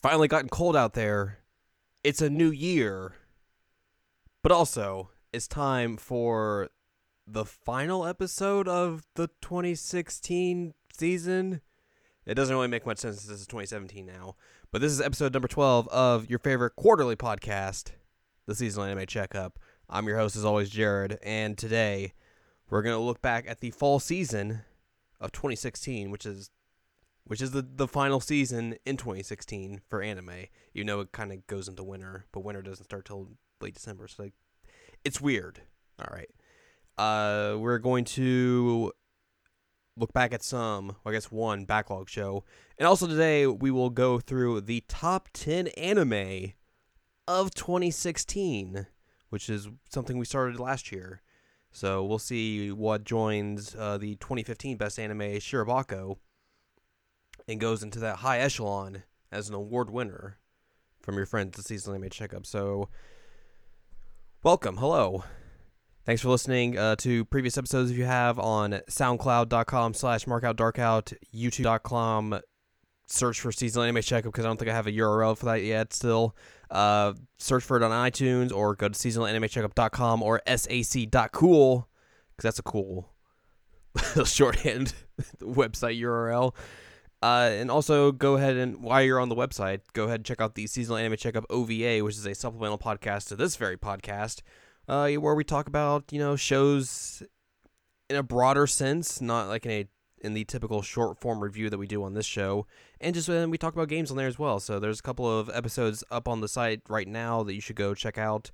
finally gotten cold out there. It's a new year. But also, it's time for the final episode of the 2016 season. It doesn't really make much sense since this is 2017 now. But this is episode number 12 of your favorite quarterly podcast, the Seasonal Anime Checkup. I'm your host, as always, Jared. And today, we're going to look back at the fall season of 2016, which is which is the, the final season in 2016 for anime. You know, it kind of goes into winter, but winter doesn't start till late December. So like, it's weird. All right. Uh, we're going to look back at some, I guess, one backlog show. And also today, we will go through the top 10 anime of 2016, which is something we started last year. So we'll see what joins uh, the 2015 Best Anime Shirobako and goes into that high echelon as an award winner from your friends at Seasonal Anime Checkup. So, welcome, hello. Thanks for listening uh, to previous episodes if you have on soundcloud.com slash markoutdarkout, youtube.com, search for Seasonal Anime Checkup because I don't think I have a URL for that yet still. Uh, search for it on iTunes or go to seasonalanimecheckup.com or sac.cool because that's a cool shorthand website URL. Uh, and also go ahead and while you're on the website, go ahead and check out the seasonal anime checkup OVA, which is a supplemental podcast to this very podcast, uh, where we talk about you know shows in a broader sense, not like in a in the typical short form review that we do on this show, and just and we talk about games on there as well. So there's a couple of episodes up on the site right now that you should go check out,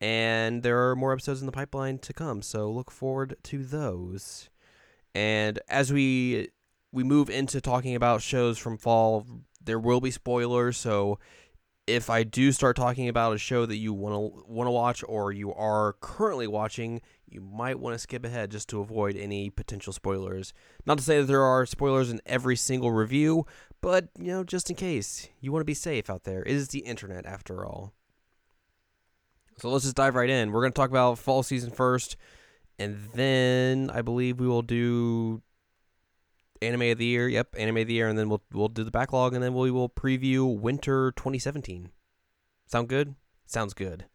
and there are more episodes in the pipeline to come. So look forward to those. And as we we move into talking about shows from fall, there will be spoilers. So if I do start talking about a show that you want to want to watch or you are currently watching, you might want to skip ahead just to avoid any potential spoilers. Not to say that there are spoilers in every single review, but you know, just in case, you want to be safe out there. It is the internet after all. So let's just dive right in. We're going to talk about fall season first, and then I believe we will do anime of the year. Yep, anime of the year, and then we'll we'll do the backlog, and then we will preview winter 2017. Sound good? Sounds good.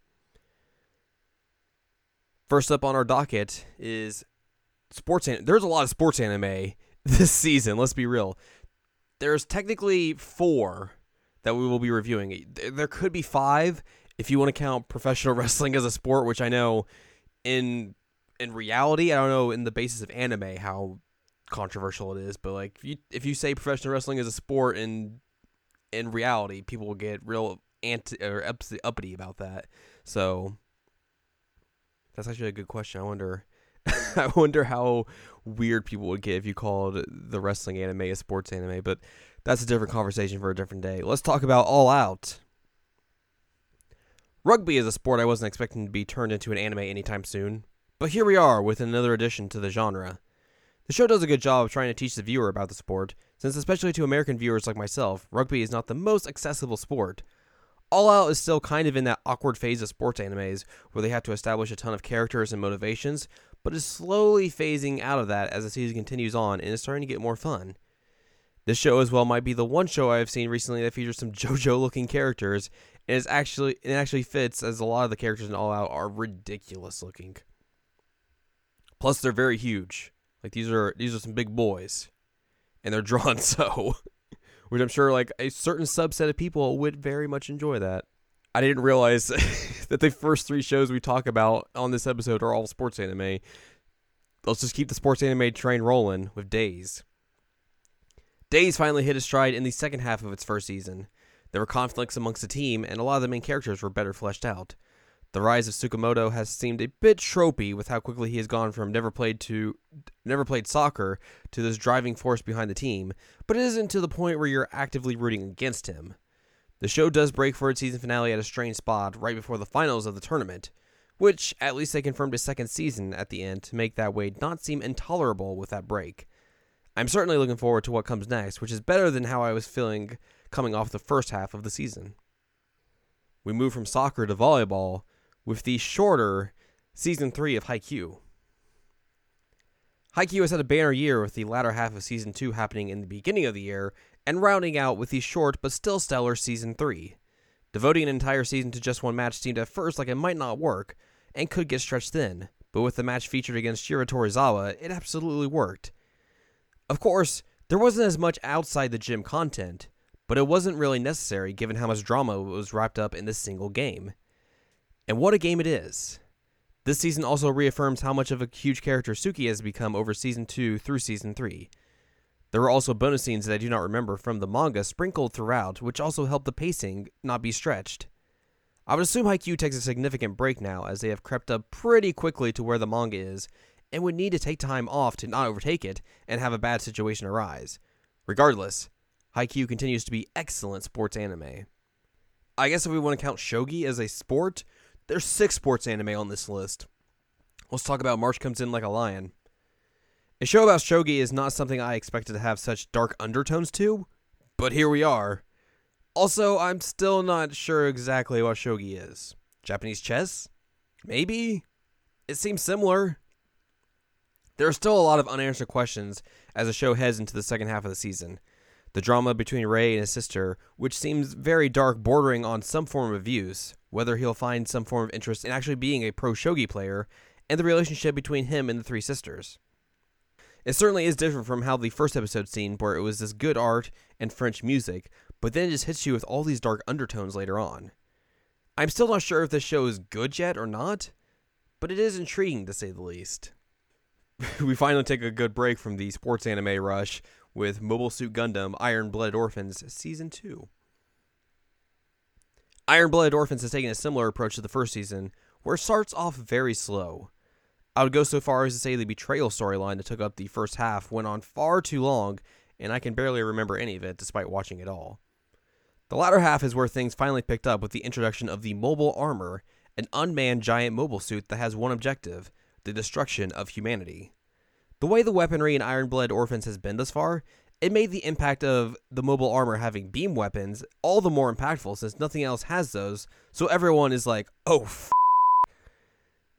First up on our docket is sports. An- There's a lot of sports anime this season. Let's be real. There's technically four that we will be reviewing. There could be five if you want to count professional wrestling as a sport, which I know in in reality, I don't know in the basis of anime how controversial it is, but like if you if you say professional wrestling is a sport and in reality, people will get real anti or uppity about that. So that's actually a good question. I wonder I wonder how weird people would get if you called the wrestling anime a sports anime, but that's a different conversation for a different day. Let's talk about All Out. Rugby is a sport I wasn't expecting to be turned into an anime anytime soon, but here we are with another addition to the genre. The show does a good job of trying to teach the viewer about the sport, since, especially to American viewers like myself, rugby is not the most accessible sport. All Out is still kind of in that awkward phase of sports animes where they have to establish a ton of characters and motivations, but is slowly phasing out of that as the season continues on and is starting to get more fun. This show as well might be the one show I have seen recently that features some JoJo looking characters and is actually it actually fits as a lot of the characters in All Out are ridiculous looking. Plus they're very huge. Like these are these are some big boys, and they're drawn so, which I'm sure like a certain subset of people would very much enjoy that. I didn't realize that the first three shows we talk about on this episode are all sports anime. Let's just keep the sports anime train rolling with Days. Days finally hit a stride in the second half of its first season. There were conflicts amongst the team, and a lot of the main characters were better fleshed out. The rise of Tsukamoto has seemed a bit tropey with how quickly he has gone from never played to never played soccer to this driving force behind the team, but it isn't to the point where you're actively rooting against him. The show does break for its season finale at a strange spot right before the finals of the tournament, which at least they confirmed a second season at the end to make that wait not seem intolerable with that break. I'm certainly looking forward to what comes next, which is better than how I was feeling coming off the first half of the season. We move from soccer to volleyball with the shorter season 3 of Haikyuu. Haikyuu has had a banner year with the latter half of season 2 happening in the beginning of the year and rounding out with the short but still stellar season 3. Devoting an entire season to just one match seemed at first like it might not work and could get stretched thin, but with the match featured against Shiratorizawa, it absolutely worked. Of course, there wasn't as much outside the gym content, but it wasn't really necessary given how much drama was wrapped up in this single game. And what a game it is! This season also reaffirms how much of a huge character Tsukki has become over season 2 through season 3. There were also bonus scenes that I do not remember from the manga sprinkled throughout, which also helped the pacing not be stretched. I would assume Haikyuu takes a significant break now, as they have crept up pretty quickly to where the manga is, and would need to take time off to not overtake it and have a bad situation arise. Regardless, Haikyuu continues to be excellent sports anime. I guess if we want to count shogi as a sport, there's six sports anime on this list. Let's talk about March Comes In Like a Lion. A show about shogi is not something I expected to have such dark undertones to, but here we are. Also, I'm still not sure exactly what shogi is. Japanese chess? Maybe? It seems similar. There are still a lot of unanswered questions as the show heads into the second half of the season. The drama between Rei and his sister, which seems very dark, bordering on some form of abuse, whether he'll find some form of interest in actually being a pro shogi player, and the relationship between him and the three sisters. It certainly is different from how the first episode seemed, where it was this good art and French music, but then it just hits you with all these dark undertones later on. I'm still not sure if this show is good yet or not, but it is intriguing to say the least. we finally take a good break from the sports anime rush with Mobile Suit Gundam Iron Blooded Orphans Season 2. Iron Blooded Orphans has taken a similar approach to the first season, where it starts off very slow. I would go so far as to say the betrayal storyline that took up the first half went on far too long, and I can barely remember any of it despite watching it all. The latter half is where things finally picked up with the introduction of the Mobile Armor, an unmanned giant mobile suit that has one objective the destruction of humanity. The way the weaponry in Iron Blood Orphans has been thus far it made the impact of the mobile armor having beam weapons all the more impactful since nothing else has those, so everyone is like, oh, f-.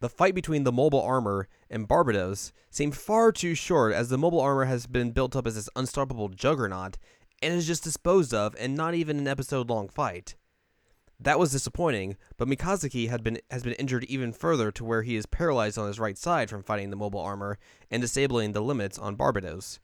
The fight between the mobile armor and Barbatos seemed far too short as the mobile armor has been built up as this unstoppable juggernaut and is just disposed of and not even an episode long fight. That was disappointing, but Mikazuki had been has been injured even further to where he is paralyzed on his right side from fighting the mobile armor and disabling the limits on Barbatos.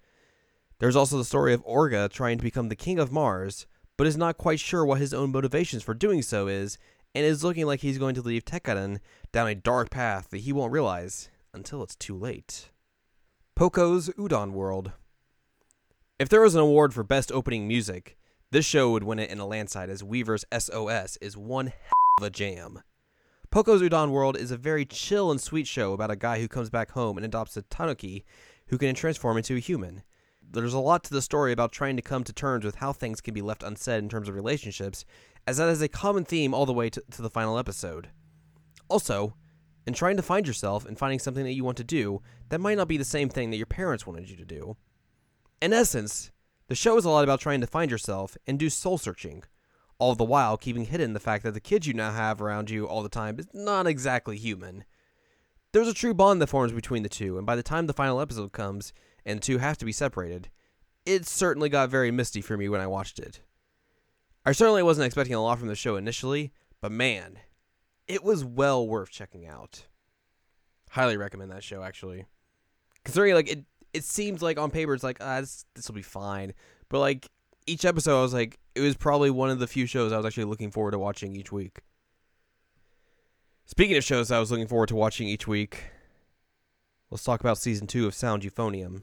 There's also the story of Orga trying to become the king of Mars, but is not quite sure what his own motivations for doing so is, and is looking like he's going to leave Tekkadan down a dark path that he won't realize until it's too late. Poco's Udon World. If there was an award for best opening music, this show would win it in a landslide as Weaver's SOS is one hell of a jam. Poco's Udon World is a very chill and sweet show about a guy who comes back home and adopts a tanuki who can transform into a human there's a lot to the story about trying to come to terms with how things can be left unsaid in terms of relationships, as that is a common theme all the way to, to the final episode. Also, in trying to find yourself and finding something that you want to do that might not be the same thing that your parents wanted you to do. In essence, the show is a lot about trying to find yourself and do soul searching, all the while keeping hidden the fact that the kids you now have around you all the time is not exactly human. There's a true bond that forms between the two, and by the time the final episode comes, and two have to be separated, it certainly got very misty for me when I watched it. I certainly wasn't expecting a lot from the show initially, but man, it was well worth checking out. Highly recommend that show actually. Considering like it it seems like on paper it's like ah this this will be fine, but like each episode I was like it was probably one of the few shows I was actually looking forward to watching each week. Speaking of shows I was looking forward to watching each week, let's talk about season 2 of Sound Euphonium.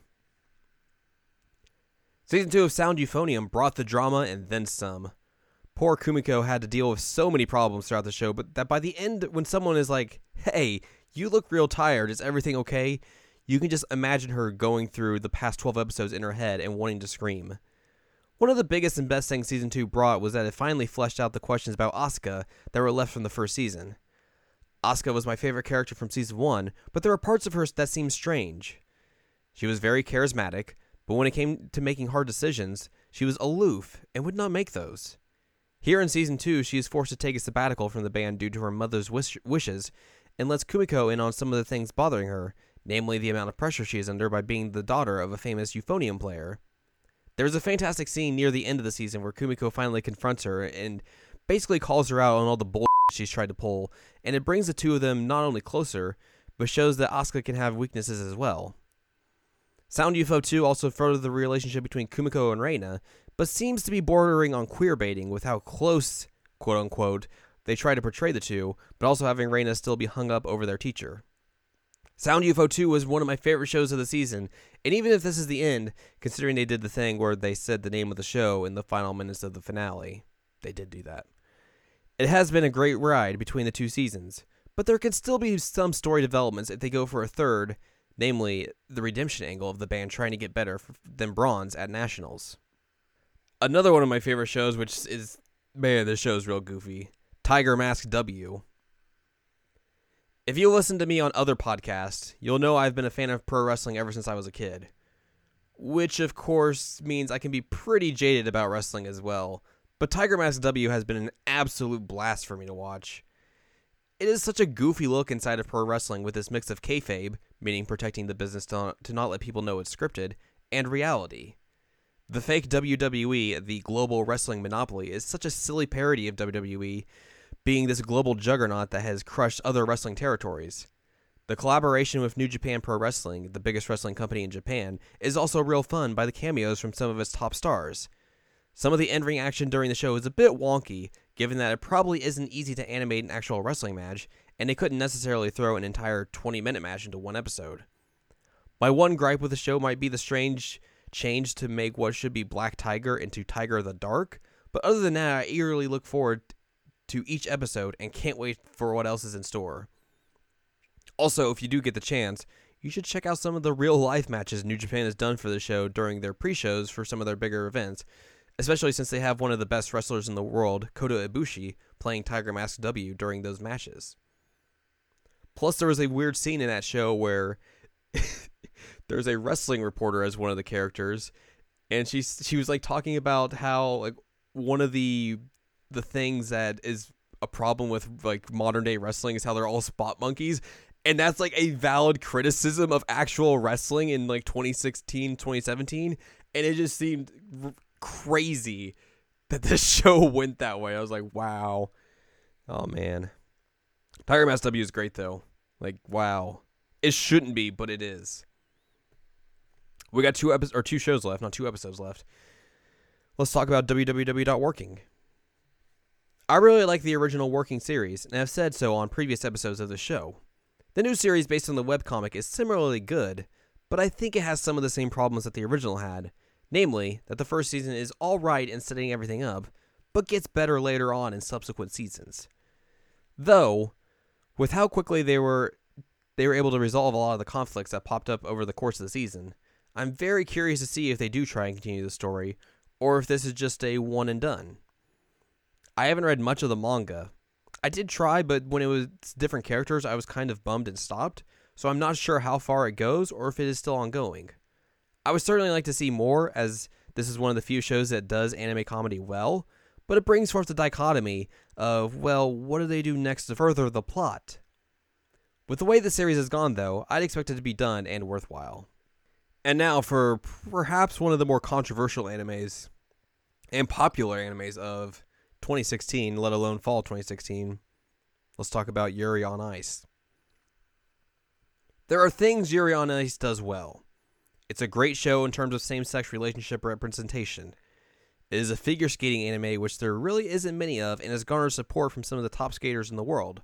Season 2 of Sound Euphonium brought the drama and then some. Poor Kumiko had to deal with so many problems throughout the show, but that by the end, when someone is like, hey, you look real tired, is everything okay? You can just imagine her going through the past 12 episodes in her head and wanting to scream. One of the biggest and best things season 2 brought was that it finally fleshed out the questions about Asuka that were left from the first season. Asuka was my favorite character from season 1, but there were parts of her that seemed strange. She was very charismatic, but when it came to making hard decisions, she was aloof and would not make those. Here in season 2, she is forced to take a sabbatical from the band due to her mother's wish- wishes and lets Kumiko in on some of the things bothering her, namely the amount of pressure she is under by being the daughter of a famous euphonium player. There's a fantastic scene near the end of the season where Kumiko finally confronts her and basically calls her out on all the bull she's tried to pull, and it brings the two of them not only closer, but shows that Asuka can have weaknesses as well. Sound Eupho 2 also furthered the relationship between Kumiko and Reina, but seems to be bordering on queer baiting with how close, quote unquote, they try to portray the two, but also having Reina still be hung up over their teacher. Sound Eupho 2 was one of my favorite shows of the season, and even if this is the end, considering they did the thing where they said the name of the show in the final minutes of the finale, they did do that. It has been a great ride between the two seasons, but there can still be some story developments if they go for a third, namely the redemption angle of the band trying to get better than bronze at nationals. Another one of my favorite shows, which is man, this show is real goofy. Tiger Mask W. If you listen to me on other podcasts, you'll know I've been a fan of pro wrestling ever since I was a kid. Which, of course, means I can be pretty jaded about wrestling as well. But Tiger Mask W has been an absolute blast for me to watch. It is such a goofy look inside of pro wrestling with this mix of kayfabe, meaning protecting the business to, to not let people know it's scripted, and reality. The fake WWE, the global wrestling monopoly, is such a silly parody of WWE being this global juggernaut that has crushed other wrestling territories. The collaboration with New Japan Pro Wrestling, the biggest wrestling company in Japan, is also real fun by the cameos from some of its top stars. Some of the end ring action during the show is a bit wonky, given that it probably isn't easy to animate an actual wrestling match, and they couldn't necessarily throw an entire 20 minute match into one episode. My one gripe with the show might be the strange change to make what should be Black Tiger into Tiger the Dark, but other than that, I eagerly look forward to each episode and can't wait for what else is in store. Also, if you do get the chance, you should check out some of the real life matches New Japan has done for the show during their pre shows for some of their bigger events, especially since they have one of the best wrestlers in the world, Kota Ibushi, playing Tiger Mask W during those matches. Plus, there was a weird scene in that show where there's a wrestling reporter as one of the characters, and she she was like talking about how like one of the the things that is a problem with like modern day wrestling is how they're all spot monkeys and that's like a valid criticism of actual wrestling in like 2016 2017 and it just seemed r- crazy that this show went that way. I was like wow. Oh man tiger mask w is great though like wow it shouldn't be but it is we got two episodes or two shows left not two episodes left let's talk about www.working I really like the original working series, and have said so on previous episodes of the show. The new series based on the webcomic is similarly good, but I think it has some of the same problems that the original had. Namely, that the first season is alright in setting everything up, but gets better later on in subsequent seasons. Though, with how quickly they were they were able to resolve a lot of the conflicts that popped up over the course of the season, I'm very curious to see if they do try and continue the story, or if this is just a one and done. I haven't read much of the manga. I did try, but when it was different characters, I was kind of bummed and stopped, so I'm not sure how far it goes or if it is still ongoing. I would certainly like to see more, as this is one of the few shows that does anime comedy well, but it brings forth the dichotomy of, well, what do they do next to further the plot? With the way the series has gone, though, I'd expect it to be done and worthwhile. And now for perhaps one of the more controversial animes and popular animes of 2016, let alone fall 2016, let's talk about Yuri on Ice. There are things Yuri on Ice does well. It's a great show in terms of same sex relationship representation. It is a figure skating anime which there really isn't many of and has garnered support from some of the top skaters in the world.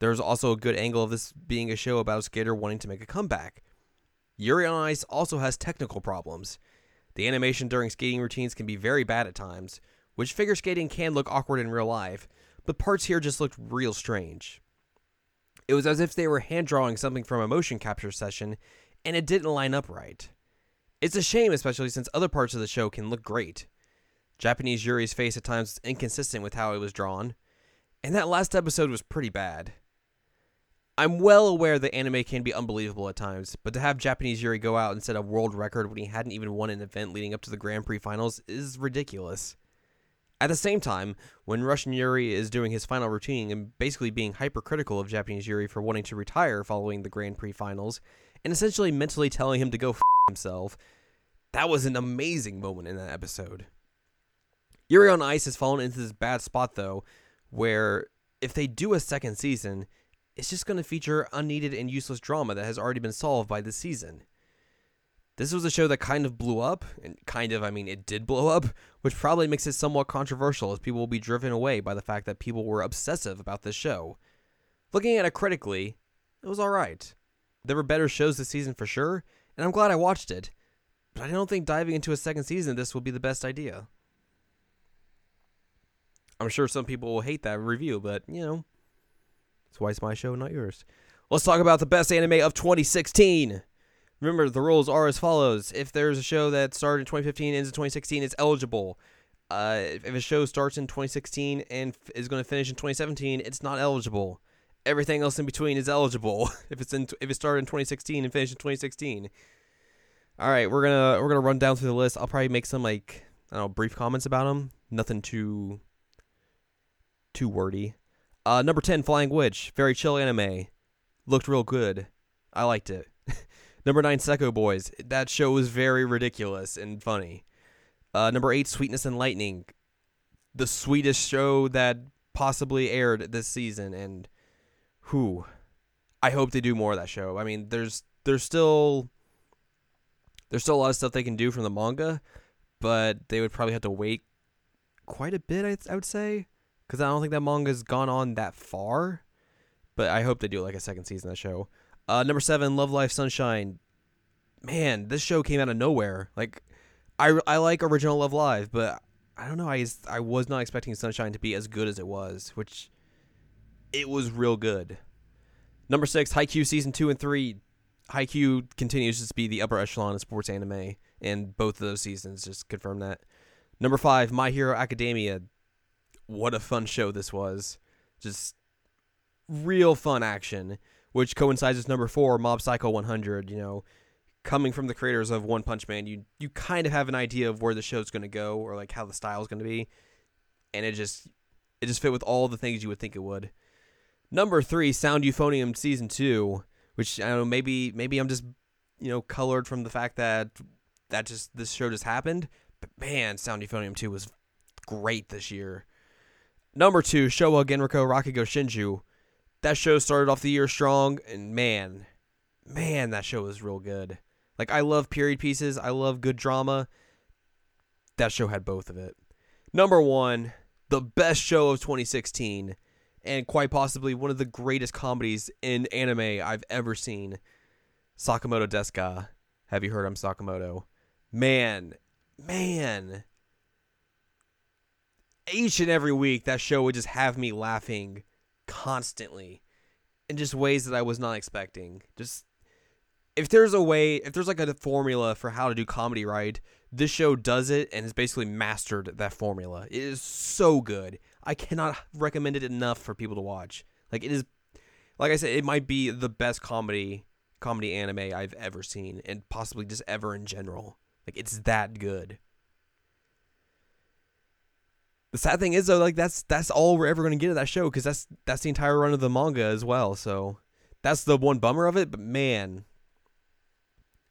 There's also a good angle of this being a show about a skater wanting to make a comeback. Yuri on Ice also has technical problems. The animation during skating routines can be very bad at times, which figure skating can look awkward in real life, but parts here just looked real strange. It was as if they were hand drawing something from a motion capture session, and it didn't line up right. It's a shame, especially since other parts of the show can look great. Japanese Yuri's face at times is inconsistent with how it was drawn, and that last episode was pretty bad. I'm well aware that anime can be unbelievable at times, but to have Japanese Yuri go out and set a world record when he hadn't even won an event leading up to the Grand Prix finals is ridiculous. At the same time, when Russian Yuri is doing his final routine and basically being hypercritical of Japanese Yuri for wanting to retire following the Grand Prix finals, and essentially mentally telling him to go f- himself, that was an amazing moment in that episode. Yuri on Ice has fallen into this bad spot though, where if they do a second season, it's just going to feature unneeded and useless drama that has already been solved by this season. This was a show that kind of blew up, and kind of, I mean, it did blow up, which probably makes it somewhat controversial as people will be driven away by the fact that people were obsessive about this show. Looking at it critically, it was alright. There were better shows this season for sure, and I'm glad I watched it, but I don't think diving into a second season of this will be the best idea. I'm sure some people will hate that review, but, you know, that's why it's my show, not yours. Let's talk about the best anime of 2016. Remember, the rules are as follows. If there's a show that started in 2015 ends in 2016, it's eligible. Uh, if a show starts in 2016 and f- is going to finish in 2017, it's not eligible. Everything else in between is eligible. if it's in if it started in 2016 and finished in 2016. All right, we're gonna we're gonna run down through the list. I'll probably make some like I don't know brief comments about them. Nothing too too wordy. Uh, number 10, Flying Witch. Very chill anime. Looked real good. I liked it. number 9, Sekko Boys. That show was very ridiculous and funny. Uh, number 8, Sweetness and Lightning. The sweetest show that possibly aired this season. And who? I hope they do more of that show. I mean, there's there's still there's still a lot of stuff they can do from the manga, but they would probably have to wait quite a bit. I, I would say because I don't think that manga's gone on that far. But I hope they do like a second season of that show. Uh, number seven, Love Live Sunshine. Man, this show came out of nowhere. Like, I, I like original Love Live, but I don't know. I I was not expecting Sunshine to be as good as it was, which it was real good. Number six, Haikyuu season two and three. Haikyuu continues to be the upper echelon of sports anime, and both of those seasons just confirm that. Number five, My Hero Academia what a fun show this was. Just real fun action, which coincides with number four, Mob Psycho 100. You know, coming from the creators of One Punch Man, you you kind of have an idea of where the show's going to go or like how the style's going to be, and it just it just fit with all the things you would think it would. Number three, Sound Euphonium season two, which I don't know maybe maybe I'm just you know colored from the fact that that just this show just happened, but man, Sound Euphonium two was great this year. Number two, Showa Genroku Rakugo Shinju. That show started off the year strong, and man, man, that show was real good. Like, I love period pieces, I love good drama. That show had both of it. Number one, the best show of 2016, and quite possibly one of the greatest comedies in anime I've ever seen Sakamoto Desu Have you heard I'm Sakamoto? Man, man, each and every week that show would just have me laughing constantly in just ways that I was not expecting. Just if there's a way, if there's like a formula for how to do comedy right, this show does it and has basically mastered that formula. It is so good. I cannot recommend it enough for people to watch. Like it is like I said, it might be the best comedy comedy anime I've ever seen and possibly just ever in general. Like it's that good. The sad thing is though, like that's that's all we're ever going to get of that show because that's that's the entire run of the manga as well. So that's the one bummer of it. But man,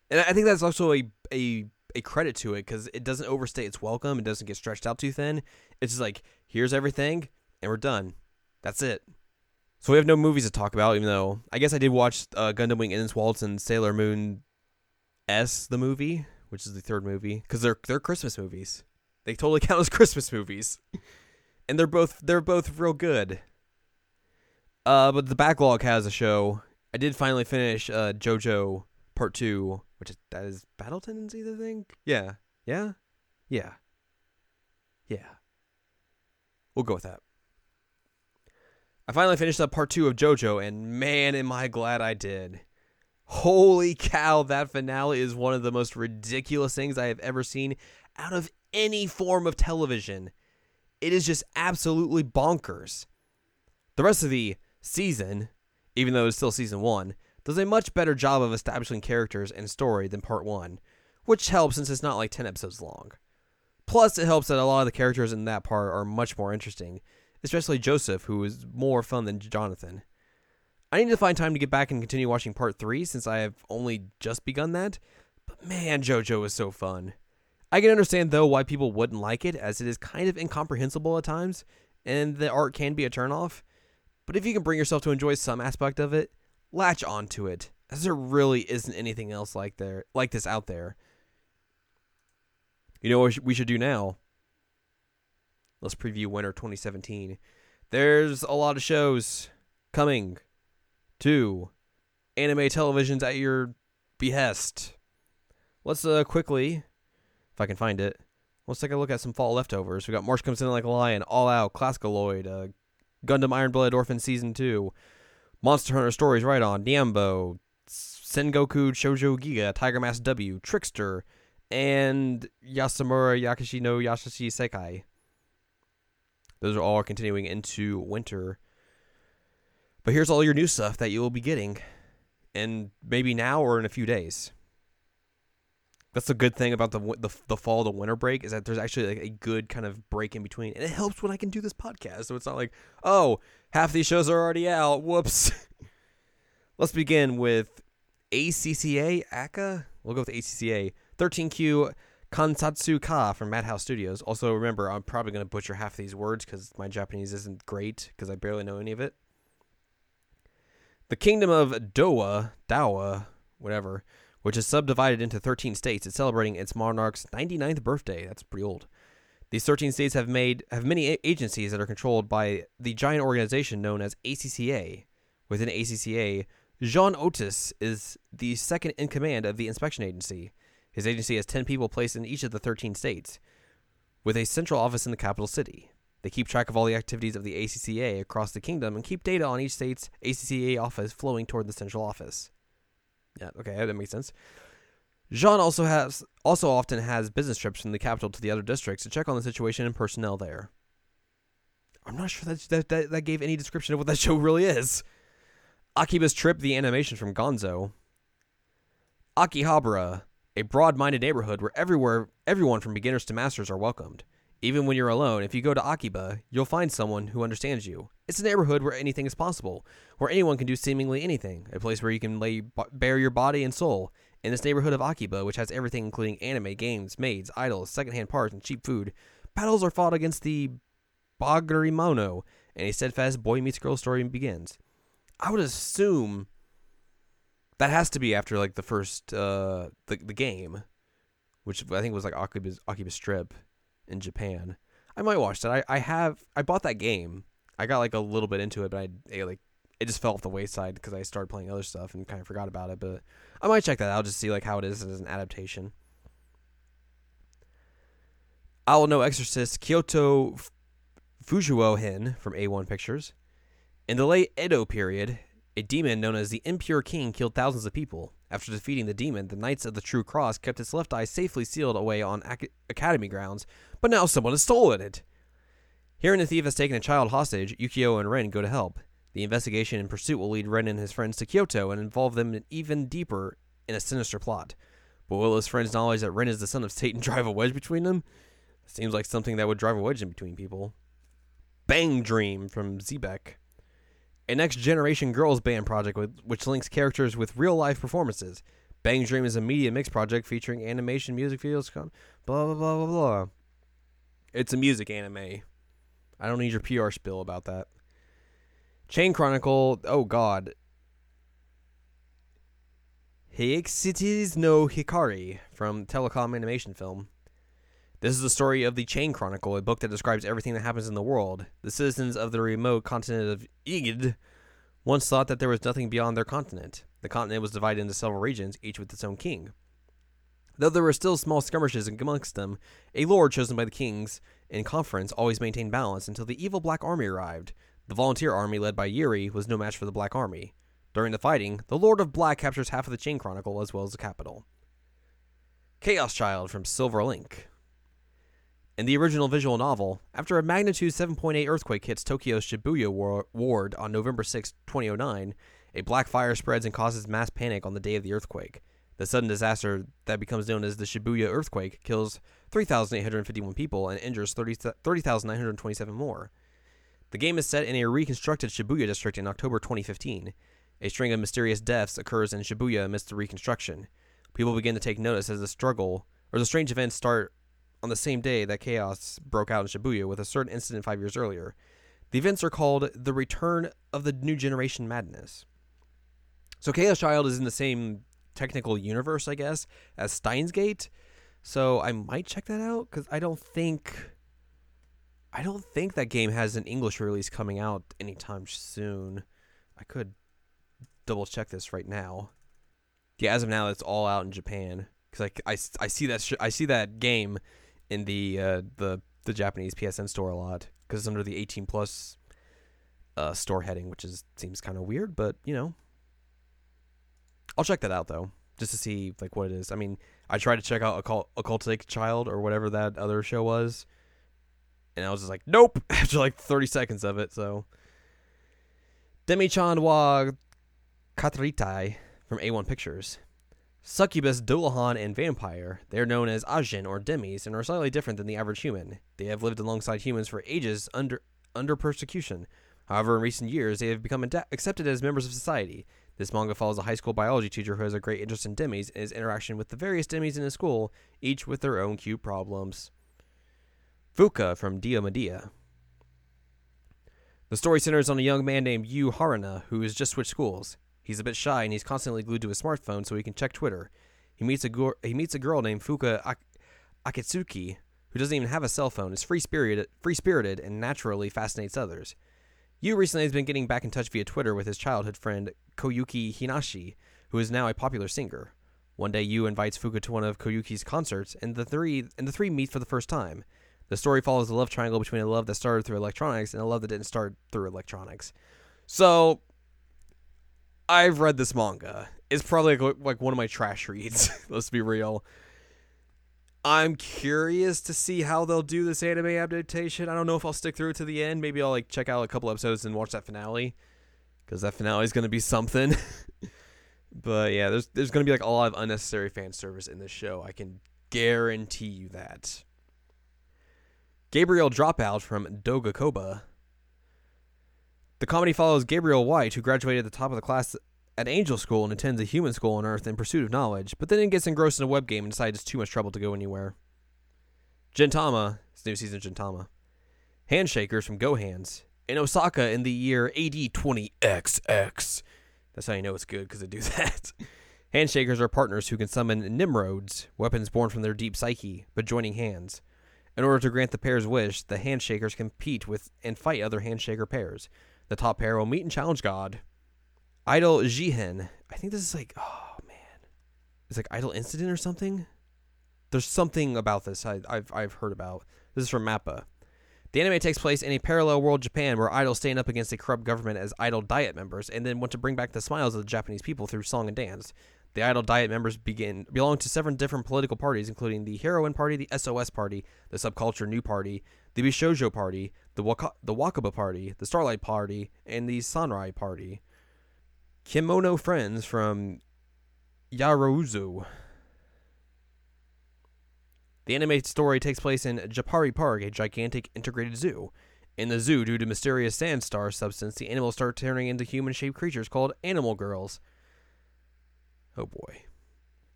and I think that's also a a a credit to it because it doesn't overstay its welcome. It doesn't get stretched out too thin. It's just like here's everything and we're done. That's it. So we have no movies to talk about, even though I guess I did watch uh, Gundam Wing Endless Waltz and Sailor Moon S the movie, which is the third movie because they're they're Christmas movies. They totally count as Christmas movies, and they're both they're both real good. Uh, but the backlog has a show. I did finally finish uh, JoJo Part Two, which is that is Battle Tendency, I think. Yeah, yeah, yeah, yeah. We'll go with that. I finally finished up part two of JoJo, and man, am I glad I did. Holy cow, that finale is one of the most ridiculous things I have ever seen out of any form of television. It is just absolutely bonkers. The rest of the season, even though it's still season one, does a much better job of establishing characters and story than part one, which helps since it's not like 10 episodes long. Plus, it helps that a lot of the characters in that part are much more interesting, especially Joseph, who is more fun than Jonathan. I need to find time to get back and continue watching part 3 since I have only just begun that, but man, JoJo is so fun. I can understand though why people wouldn't like it, as it is kind of incomprehensible at times, and the art can be a turnoff. But if you can bring yourself to enjoy some aspect of it, latch onto it, as there really isn't anything else like there like this out there. You know what we should do now? Let's preview winter 2017. There's a lot of shows coming to anime televisions at your behest. Let's uh, quickly if I can find it. Let's take a look at some fall leftovers. We got March Comes In Like a Lion, All Out, Classicaloid, uh, Gundam Iron Blood Orphan Season 2, Monster Hunter Stories Ride On, Nyanbo, Sengoku Shoujo Giga, Tiger Mask W, Trickster, and Yasamura Yakushi no Yashashi Sekai. Those are all continuing into winter. But here's all your new stuff that you will be getting, and maybe now or in a few days. That's the good thing about the, the the fall to winter break is that there's actually like a good kind of break in between, and it helps when I can do this podcast. So it's not like, oh, half these shows are already out. Whoops. Let's begin with ACCA ACA. We'll go with ACCA 13Q Kansatsu Ka from Madhouse Studios. Also, remember, I'm probably going to butcher half these words because my Japanese isn't great because I barely know any of it. The Kingdom of Doa Dawa, whatever, which is subdivided into 13 states. It's celebrating its monarch's 99th birthday. That's pretty old. These 13 states have made have many agencies that are controlled by the giant organization known as ACCA. Within ACCA, Jean Otus is the second in command of the inspection agency. His agency has 10 people placed in each of the 13 states, with a central office in the capital city. They keep track of all the activities of the ACCA across the kingdom and keep data on each state's ACCA office flowing toward the central office. Yeah, okay, that makes sense. Jean also has also often has business trips from the capital to the other districts to check on the situation and personnel there. I'm not sure that that, that, that gave any description of what that show really is. Akiba's Trip, the animation from Gonzo. Akihabara, a broad-minded neighborhood where everywhere everyone from beginners to masters are welcomed. Even when you're alone, if you go to Akiba, you'll find someone who understands you. It's a neighborhood where anything is possible, where anyone can do seemingly anything, a place where you can lay bare your body and soul. In this neighborhood of Akiba, which has everything including anime, games, maids, idols, secondhand parts, and cheap food, battles are fought against the Bagurimono, and a steadfast boy meets girl story begins. I would assume that has to be after like the first uh the the game, which I think was like Akiba's Akiba Strip in Japan. I might watch that. I, I have I bought that game. I got like a little bit into it, but I it, like it just fell off the wayside because I started playing other stuff and kind of forgot about it. But I might check that out just see like how it is as an adaptation. Ao no Exorcist Kyoto Hen from A1 Pictures. In the late Edo period, a demon known as the Impure King killed thousands of people. After defeating the demon, the Knights of the True Cross kept its left eye safely sealed away on ac- academy grounds, but now someone has stolen it. Hearing the thief has taken a child hostage, Yukio and Rin go to help. The investigation and pursuit will lead Rin and his friends to Kyoto and involve them even deeper in a sinister plot. But will his friends' knowledge that Rin is the son of Satan drive a wedge between them? Seems like something that would drive a wedge in between people. Bang Dream from Xebec a next generation girls band project with, which links characters with real life performances. Bang Dream is a media mix project featuring animation, music videos, blah blah blah blah blah. It's a music anime. I don't need your PR spill about that. Chain Chronicle. Oh God. Hyakusetai no Hikari from Telecom Animation Film. This is the story of the Chain Chronicle, a book that describes everything that happens in the world. The citizens of the remote continent of Ygd once thought that there was nothing beyond their continent. The continent was divided into several regions, each with its own king. Though there were still small skirmishes amongst them, a lord chosen by the kings in conference always maintained balance until the evil Black Army arrived. The volunteer army led by Yuri was no match for the Black Army. During the fighting, the Lord of Black captures half of the Chain Chronicle as well as the capital. Chaos Child from Silver Link. In the original visual novel, after a magnitude 7.8 earthquake hits Tokyo's Shibuya ward on November 6, 2009, a black fire spreads and causes mass panic on the day of the earthquake. The sudden disaster that becomes known as the Shibuya earthquake kills 3,851 people and injures 30,927 more. The game is set in a reconstructed Shibuya district in October 2015. A string of mysterious deaths occurs in Shibuya amidst the reconstruction. People begin to take notice as the struggle or the strange events start on the same day that chaos broke out in Shibuya with a certain incident five years earlier. The events are called the Return of the New Generation Madness. So Chaos Child is in the same technical universe, I guess, as Steins Gate. So I might check that out because I don't think I don't think that game has an English release coming out anytime soon. I could double check this right now. Yeah, as of now, it's all out in Japan because I, I, I see that sh- I see that game in the uh, the the Japanese PSN store a lot because it's under the 18 plus uh, store heading, which is seems kind of weird, but you know, I'll check that out though, just to see like what it is. I mean, I tried to check out Occult- Occultic Child or whatever that other show was, and I was just like, nope, after like 30 seconds of it. So, Demi-chan wa Kataritai from A1 Pictures. Succubus, Dullahan, and Vampire. They are known as Ajin or Demis and are slightly different than the average human. They have lived alongside humans for ages under under persecution. However, in recent years, they have become ad- accepted as members of society. This manga follows a high school biology teacher who has a great interest in demis and his interaction with the various demis in his school, each with their own cute problems. Fuka from Dio Medea. The story centers on a young man named Yu Haruna who has just switched schools. He's a bit shy and he's constantly glued to his smartphone so he can check Twitter. He meets a he meets a girl named Fuka Ak- Akitsuki who doesn't even have a cell phone, is free spirited, free spirited, and naturally fascinates others. Yu recently has been getting back in touch via Twitter with his childhood friend Koyuki Hinashi, who is now a popular singer. One day, Yu invites Fuka to one of Koyuki's concerts, and the three and the three meet for the first time. The story follows the love triangle between a love that started through electronics and a love that didn't start through electronics. So, I've read this manga. It's probably like, like one of my trash reads. Let's be real. I'm curious to see how they'll do this anime adaptation. I don't know if I'll stick through to the end. Maybe I'll like check out a couple episodes and watch that finale because that finale is going to be something. but yeah, there's there's going to be like a lot of unnecessary fan service in this show. I can guarantee you that. Gabriel Dropout from Dogakoba. The comedy follows Gabriel White, who graduated at the top of the class at Angel School and attends a human school on Earth in pursuit of knowledge, but then it gets engrossed in a web game and decides it's too much trouble to go anywhere. Gintama, it's new season of Gintama. Handshakers from Go Hands. In Osaka in the year AD 20XX. That's how you know it's good because they do that. Handshakers are partners who can summon Nimrods, weapons born from their deep psyche, but joining hands. In order to grant the pair's wish, the Handshakers compete with and fight other Handshaker pairs. The top pair will meet and challenge God. Idol Jihen. I think this is like, oh man, it's like Idol Incident or something. There's something about this I, have I've heard about. This is from Mappa. The anime takes place in a parallel world Japan where idols stand up against a corrupt government as idol diet members and then want to bring back the smiles of the Japanese people through song and dance. The idol diet members begin belong to seven different political parties, including the Heroine Party, the SOS Party, the Subculture New Party, the Bishojo Party, the Waka- the Wakaba Party, the Starlight Party, and the Sanrai Party. Kemono Friends from Yarouzu. The anime story takes place in Japari Park, a gigantic integrated zoo. In the zoo, due to mysterious sand star substance, the animals start turning into human shaped creatures called animal girls. Oh boy.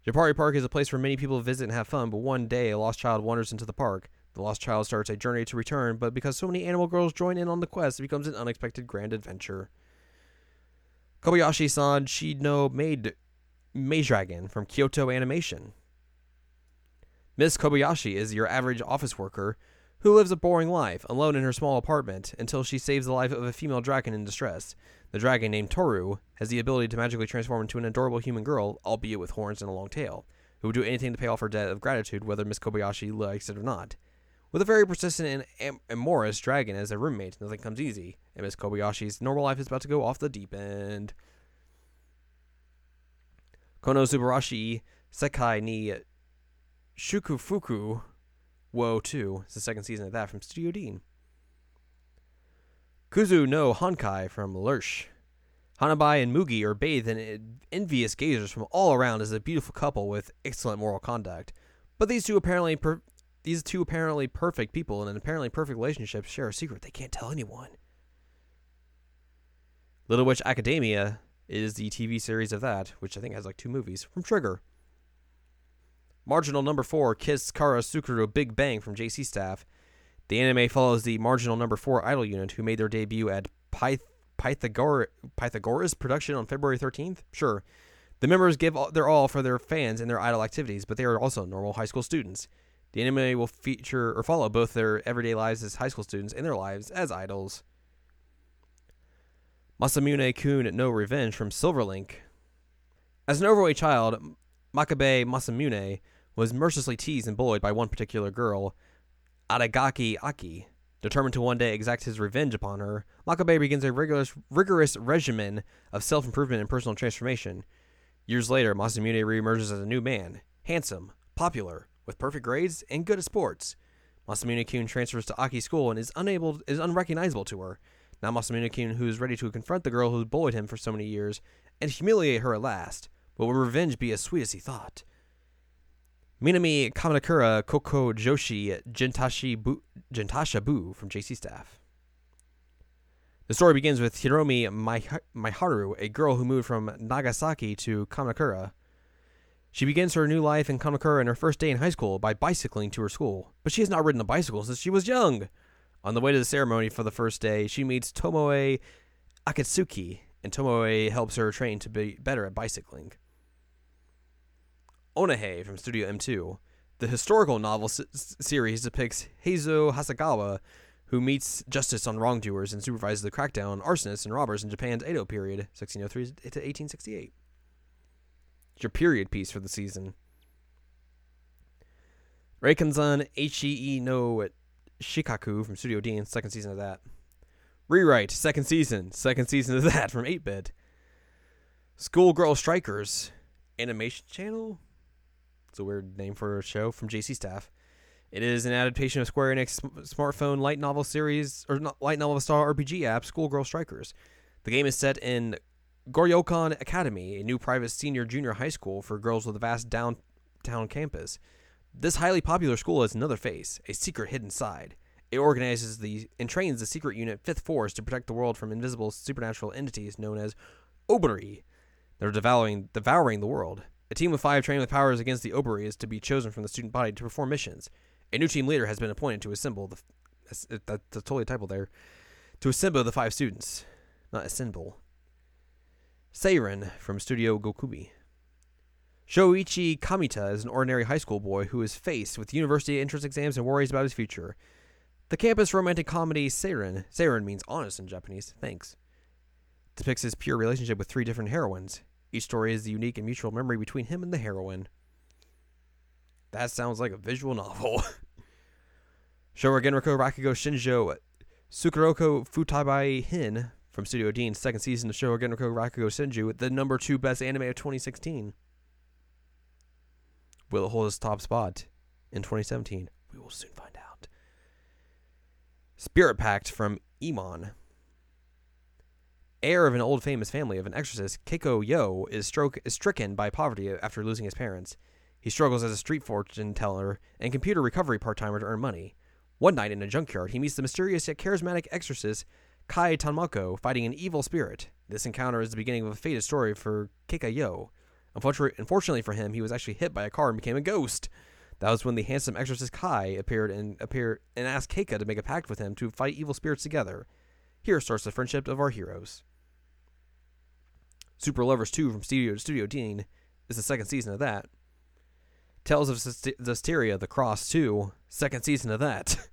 Japari Park is a place where many people visit and have fun, but one day a lost child wanders into the park. The lost child starts a journey to return, but because so many animal girls join in on the quest, it becomes an unexpected grand adventure. Kobayashi san Chi no Maid Dragon from Kyoto Animation. Miss Kobayashi is your average office worker who lives a boring life, alone in her small apartment, until she saves the life of a female dragon in distress. The dragon, named Toru, has the ability to magically transform into an adorable human girl, albeit with horns and a long tail, who will do anything to pay off her debt of gratitude, whether Miss Kobayashi likes it or not. With a very persistent and am- amorous dragon as a roommate, nothing comes easy, and Miss Kobayashi's normal life is about to go off the deep end. Kono Subarashi Sekai ni Shukufuku Wo 2. It's the second season of that from Studio Dean. Kuzu no Honkai from Lerche. Hanabi and Mugi are bathed in envious gazers from all around as a beautiful couple with excellent moral conduct. But these two apparently per- these two apparently perfect people in an apparently perfect relationship share a secret they can't tell anyone. Little Witch Academia is the TV series of that, which I think has like two movies from Trigger. Marginal number four, Kiss Kara Tsukuru Big Bang from JC Staff. The anime follows the marginal number four idol unit who made their debut at Pyth- Pythagor- Pythagoras production on February 13th. Sure. The members give all, their all for their fans and their idol activities, but they are also normal high school students. The anime will feature or follow both their everyday lives as high school students and their lives as idols. Masamune Kun at No Revenge from Silverlink. As an overweight child, Makabe Masamune was mercilessly teased and bullied by one particular girl, Adagaki Aki. Determined to one day exact his revenge upon her, Makabe begins a rigorous, rigorous regimen of self improvement and personal transformation. Years later, Masamune reemerges as a new man, handsome, popular, with perfect grades, and good at sports. Masamune Kun transfers to Aki school and is unable is unrecognizable to her. Now Masamune Kun, who is ready to confront the girl who bullied him for so many years and humiliate her at last, but will revenge be as sweet as he thought? Minami Kamakura Koko Joshi Gentashi Bu, Gentasha Bu from JC Staff. The story begins with Hiromi Maiharu, a girl who moved from Nagasaki to Kamakura. She begins her new life in Kamakura in her first day in high school by bicycling to her school, but she has not ridden a bicycle since she was young. On the way to the ceremony for the first day, she meets Tomoe Akatsuki, and Tomoe helps her train to be better at bicycling. Onihei from Studio M2. The historical novel s- series depicts Heizo Hasegawa, who meets justice on wrongdoers and supervises the crackdown on arsonists and robbers in Japan's Edo period, 1603 to 1868. It's your period piece for the season. Reikenzan Hee no Shikaku from Studio Deen, second season of that. Rewrite, second season, second season of that from 8 Bit. Schoolgirl Strikers, animation channel? It's a weird name for a show from JC Staff. It is an adaptation of Square Enix smartphone light novel series, or light novel style RPG app, Schoolgirl Strikers. The game is set in Goryokon Academy, a new private senior junior high school for girls with a vast downtown campus. This highly popular school has another face, a secret hidden side. It organizes the and trains the secret unit Fifth Force to protect the world from invisible supernatural entities known as Oberi. They're devouring devouring the world. A team of five trained with powers against the Oberi is to be chosen from the student body to perform missions. A new team leader has been appointed to assemble the. That's, that's totally a typo there. To assemble the five students, not assemble. Seiren from Studio Gokumi. Shoichi Kamita is an ordinary high school boy who is faced with university entrance exams and worries about his future. The campus romantic comedy Seiren, Seiren means honest in Japanese, thanks, depicts his pure relationship with three different heroines. Each story is the unique and mutual memory between him and the heroine. That sounds like a visual novel. Showa Genroku Rakugo Shinjo Sukuroko Futabai Hin from Studio Deen, second season of Showa Genroku Rakugo Senju, the number two best anime of 2016. Will it hold its top spot in 2017? We will soon find out. Spirit Pact from Emon. Heir of an old famous family of an exorcist, Keiko Yo is, stroke, is stricken by poverty after losing his parents. He struggles as a street fortune teller and computer recovery part timer to earn money. One night in a junkyard, he meets the mysterious yet charismatic exorcist Kai Tanmako fighting an evil spirit. This encounter is the beginning of a fated story for Keiko Yo. Unfortunately for him, he was actually hit by a car and became a ghost. That was when the handsome exorcist Kai appeared and appeared and asked Keika to make a pact with him to fight evil spirits together. Here starts the friendship of our heroes. Super Lovers 2 from Studio Studio Deen is the second season of that. Tales of Zestiria, The Cross 2, second season of that.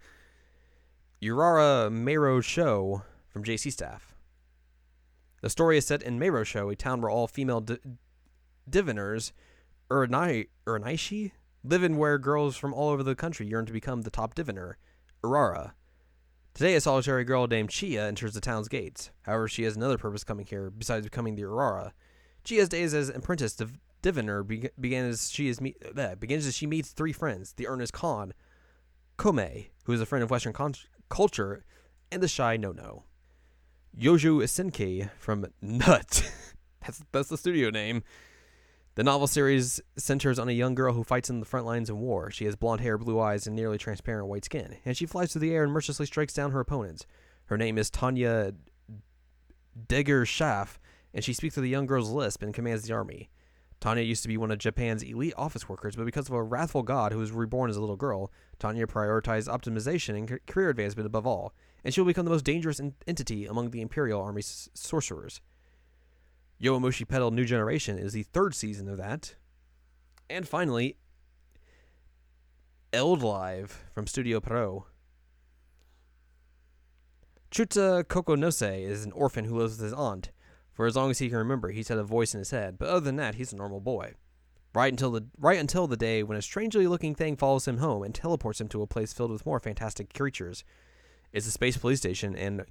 Urara Meirochou from JC Staff. The story is set in Meirochou, a town where all female di- diviners, Uranai, live in where girls from all over the country yearn to become the top diviner, Urara. Today, a solitary girl named Chia enters the town's gates. However, she has another purpose coming here besides becoming the Urara. Chia's days as an apprentice div- diviner be- began as she is uh, begins as she meets three friends: the earnest Khan, Kome, who is a friend of Western con- culture, and the shy No No. Youjo Senki from Nut. that's that's the studio name. The novel series centers on a young girl who fights in the front lines in war. She has blonde hair, blue eyes, and nearly transparent white skin, and she flies through the air and mercilessly strikes down her opponents. Her name is Tanya Degger and she speaks with a young girl's lisp and commands the army. Tanya used to be one of Japan's elite office workers, but because of a wrathful god who was reborn as a little girl, Tanya prioritized optimization and career advancement above all, and she will become the most dangerous entity among the Imperial Army's sorcerers. Yowamushi Pedal New Generation is the third season of that. And finally, Eld Live from Studio Pro. Chuta Kokonose is an orphan who lives with his aunt. For as long as he can remember, he's had a voice in his head, but other than that, he's a normal boy. Right until the right until the day when a strangely looking thing follows him home and teleports him to a place filled with more fantastic creatures. It's a space police station, and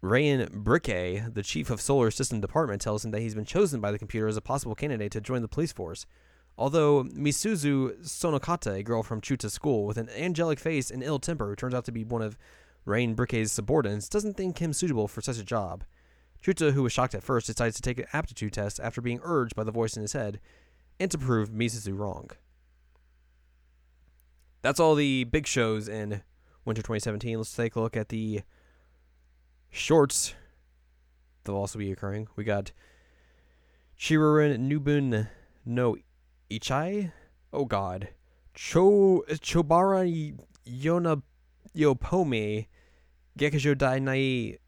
Rayan Brique, the chief of Solar System Department, tells him that he's been chosen by the computer as a possible candidate to join the police force. Although Misuzu Sonokata, a girl from Chuta school with an angelic face and ill temper who turns out to be one of Rain Brique's subordinates, doesn't think him suitable for such a job. Chuta, who was shocked at first, decides to take an aptitude test after being urged by the voice in his head, and to prove Misuzu wrong. That's all the big shows in winter 2017. Let's take a look at the shorts. They'll also be occurring. We got Chirurin Nubun no Ichai. Oh God. Cho Chobara Yona Yopome Gekajo Dai Nai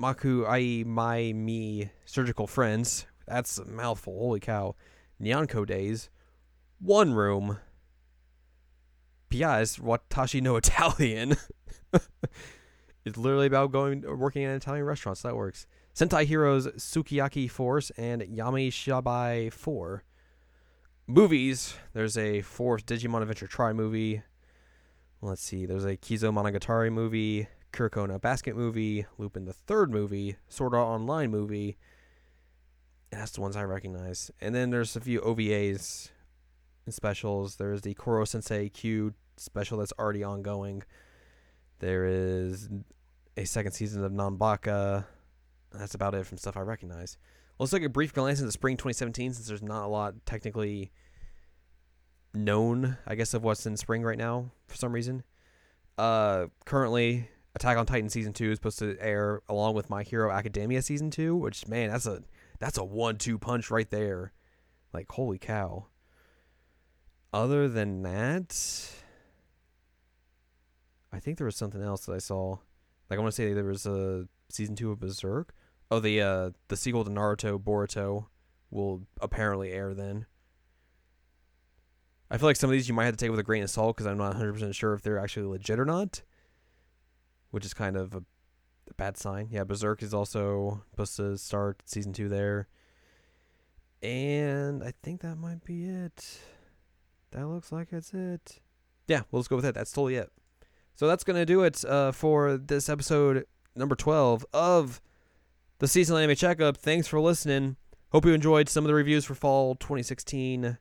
Maku Ai Mai Mi Surgical Friends. That's a mouthful. Holy cow. Nyanko Days. One Room. P.I.S. Watashi no Italian. it's literally about going working in an Italian restaurant, so that works. Sentai Heroes Sukiyaki Force and Yami Shibai 4. Movies. There's a fourth Digimon Adventure Tri movie. Let's see. There's a Kizumonogatari movie. Kuroko no Basket movie, Lupin the Third movie, Sword Art Online movie. That's the ones I recognize. And then there's a few OVAs and specials. There's the Koro Sensei Q special that's already ongoing. There is a second season of Nanbaka. That's about it from stuff I recognize. Well, let's take a brief glance into spring 2017 since there's not a lot technically known, I guess, of what's in spring right now for some reason. Uh, currently, Attack on Titan season two is supposed to air along with My Hero Academia season two, which man, that's a that's a one-two punch right there. Like holy cow. Other than that, I think there was something else that I saw. Like I want to say there was a season two of Berserk. Oh, the uh the sequel to Naruto Boruto will apparently air then. I feel like some of these you might have to take with a grain of salt because I'm not 100% sure if they're actually legit or not which is kind of a, a bad sign. Yeah, Berserk is also supposed to start season two there. And I think that might be it. That looks like it's it. Yeah, we'll just go with it. That's totally it. So that's going to do it uh, for this episode number 12 of the Seasonal Anime Checkup. Thanks for listening. Hope you enjoyed some of the reviews for fall 2016,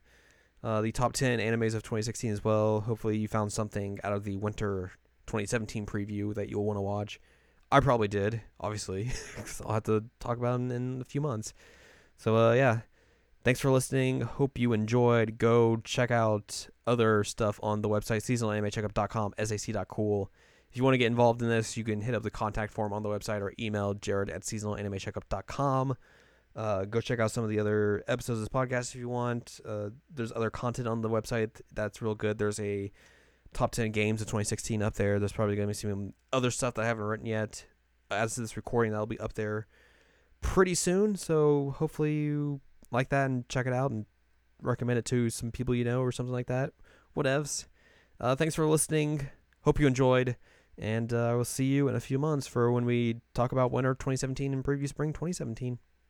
uh, the top 10 animes of 2016 as well. Hopefully, you found something out of the winter 2017 preview that you'll want to watch. I probably did, obviously, because I'll have to talk about it in a few months. So, uh, yeah, thanks for listening. Hope you enjoyed. Go check out other stuff on the website, seasonalanimecheckup.com, sac.cool. If you want to get involved in this, you can hit up the contact form on the website or email jared at seasonalanimecheckup.com. Uh, go check out some of the other episodes of this podcast if you want. Uh, there's other content on the website that's real good. There's a top 10 games of 2016 up there. There's probably going to be some other stuff that I haven't written yet. As this recording, that'll be up there pretty soon. So hopefully you like that and check it out and recommend it to some people you know or something like that. Whatevs. Uh, thanks for listening. Hope you enjoyed. And uh, I will see you in a few months for when we talk about winter 2017 and preview spring 2017.